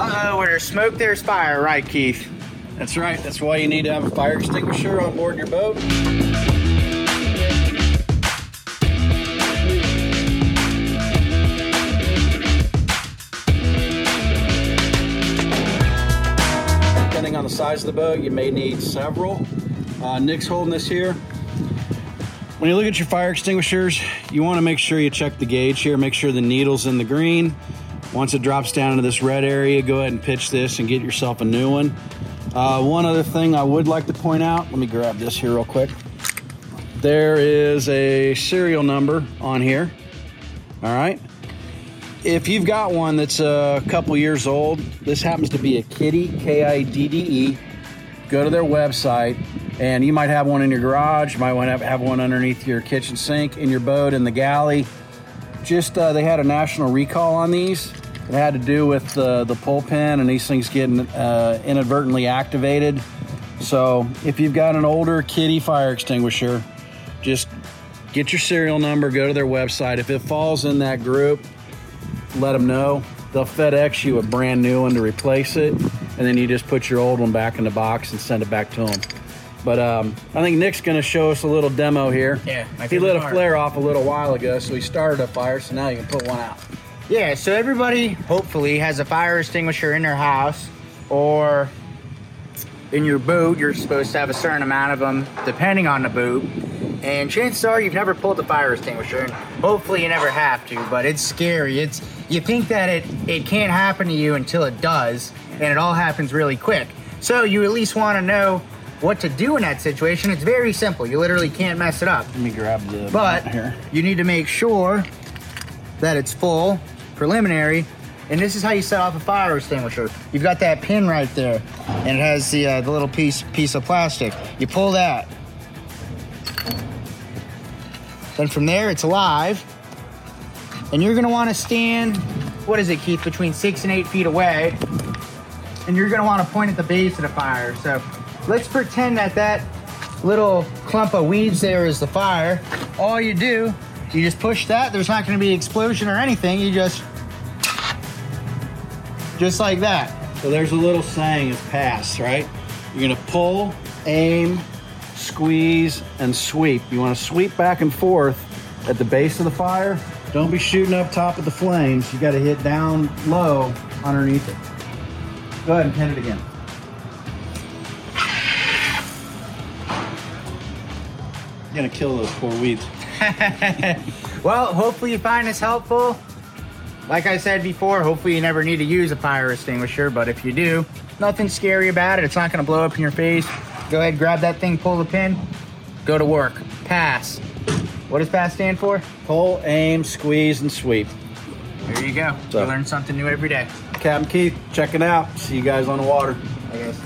Uh oh, where there's smoke, there's fire, right, Keith? That's right. That's why you need to have a fire extinguisher on board your boat. Depending on the size of the boat, you may need several. Uh, Nick's holding this here. When you look at your fire extinguishers, you want to make sure you check the gauge here, make sure the needle's in the green. Once it drops down into this red area, go ahead and pitch this and get yourself a new one. Uh, one other thing I would like to point out, let me grab this here real quick. There is a serial number on here. All right. If you've got one that's a couple years old, this happens to be a Kidde, K I D D E. Go to their website, and you might have one in your garage. You might want to have, have one underneath your kitchen sink, in your boat, in the galley. Just uh, they had a national recall on these. It had to do with uh, the pull pin and these things getting uh, inadvertently activated. So if you've got an older Kidde fire extinguisher, just get your serial number, go to their website. If it falls in that group, let them know. They'll FedEx you a brand new one to replace it, and then you just put your old one back in the box and send it back to them. But um, I think Nick's going to show us a little demo here. Yeah, he lit a part. flare off a little while ago, so he started a fire. So now you can put one out. Yeah, so everybody hopefully has a fire extinguisher in their house or in your boat. You're supposed to have a certain amount of them depending on the boat. And chances are you've never pulled a fire extinguisher, and hopefully you never have to. But it's scary. It's you think that it it can't happen to you until it does, and it all happens really quick. So you at least want to know what to do in that situation. It's very simple. You literally can't mess it up. Let me grab the But here. you need to make sure that it's full, preliminary, and this is how you set off a fire extinguisher. You've got that pin right there, and it has the uh, the little piece piece of plastic. You pull that. Then from there, it's live, and you're gonna want to stand. What is it, Keith? Between six and eight feet away, and you're gonna want to point at the base of the fire. So let's pretend that that little clump of weeds there is the fire. All you do, you just push that. There's not going to be explosion or anything. You just, just like that. So there's a little saying is pass, right? You're gonna pull, aim, squeeze, and sweep. You want to sweep back and forth at the base of the fire. Don't be shooting up top of the flames. You got to hit down low underneath it. Go ahead and pin it again. Gonna kill those poor weeds. Well, hopefully you find this helpful. Like I said before, hopefully you never need to use a fire extinguisher, but if you do, nothing scary about it. It's not going to blow up in your face. Go ahead, grab that thing, pull the pin, go to work. Pass. What does pass stand for? Pull, aim, squeeze, and sweep. There you go. So- you learn something new every day. Captain Keith, checking out. See you guys on the water. I guess.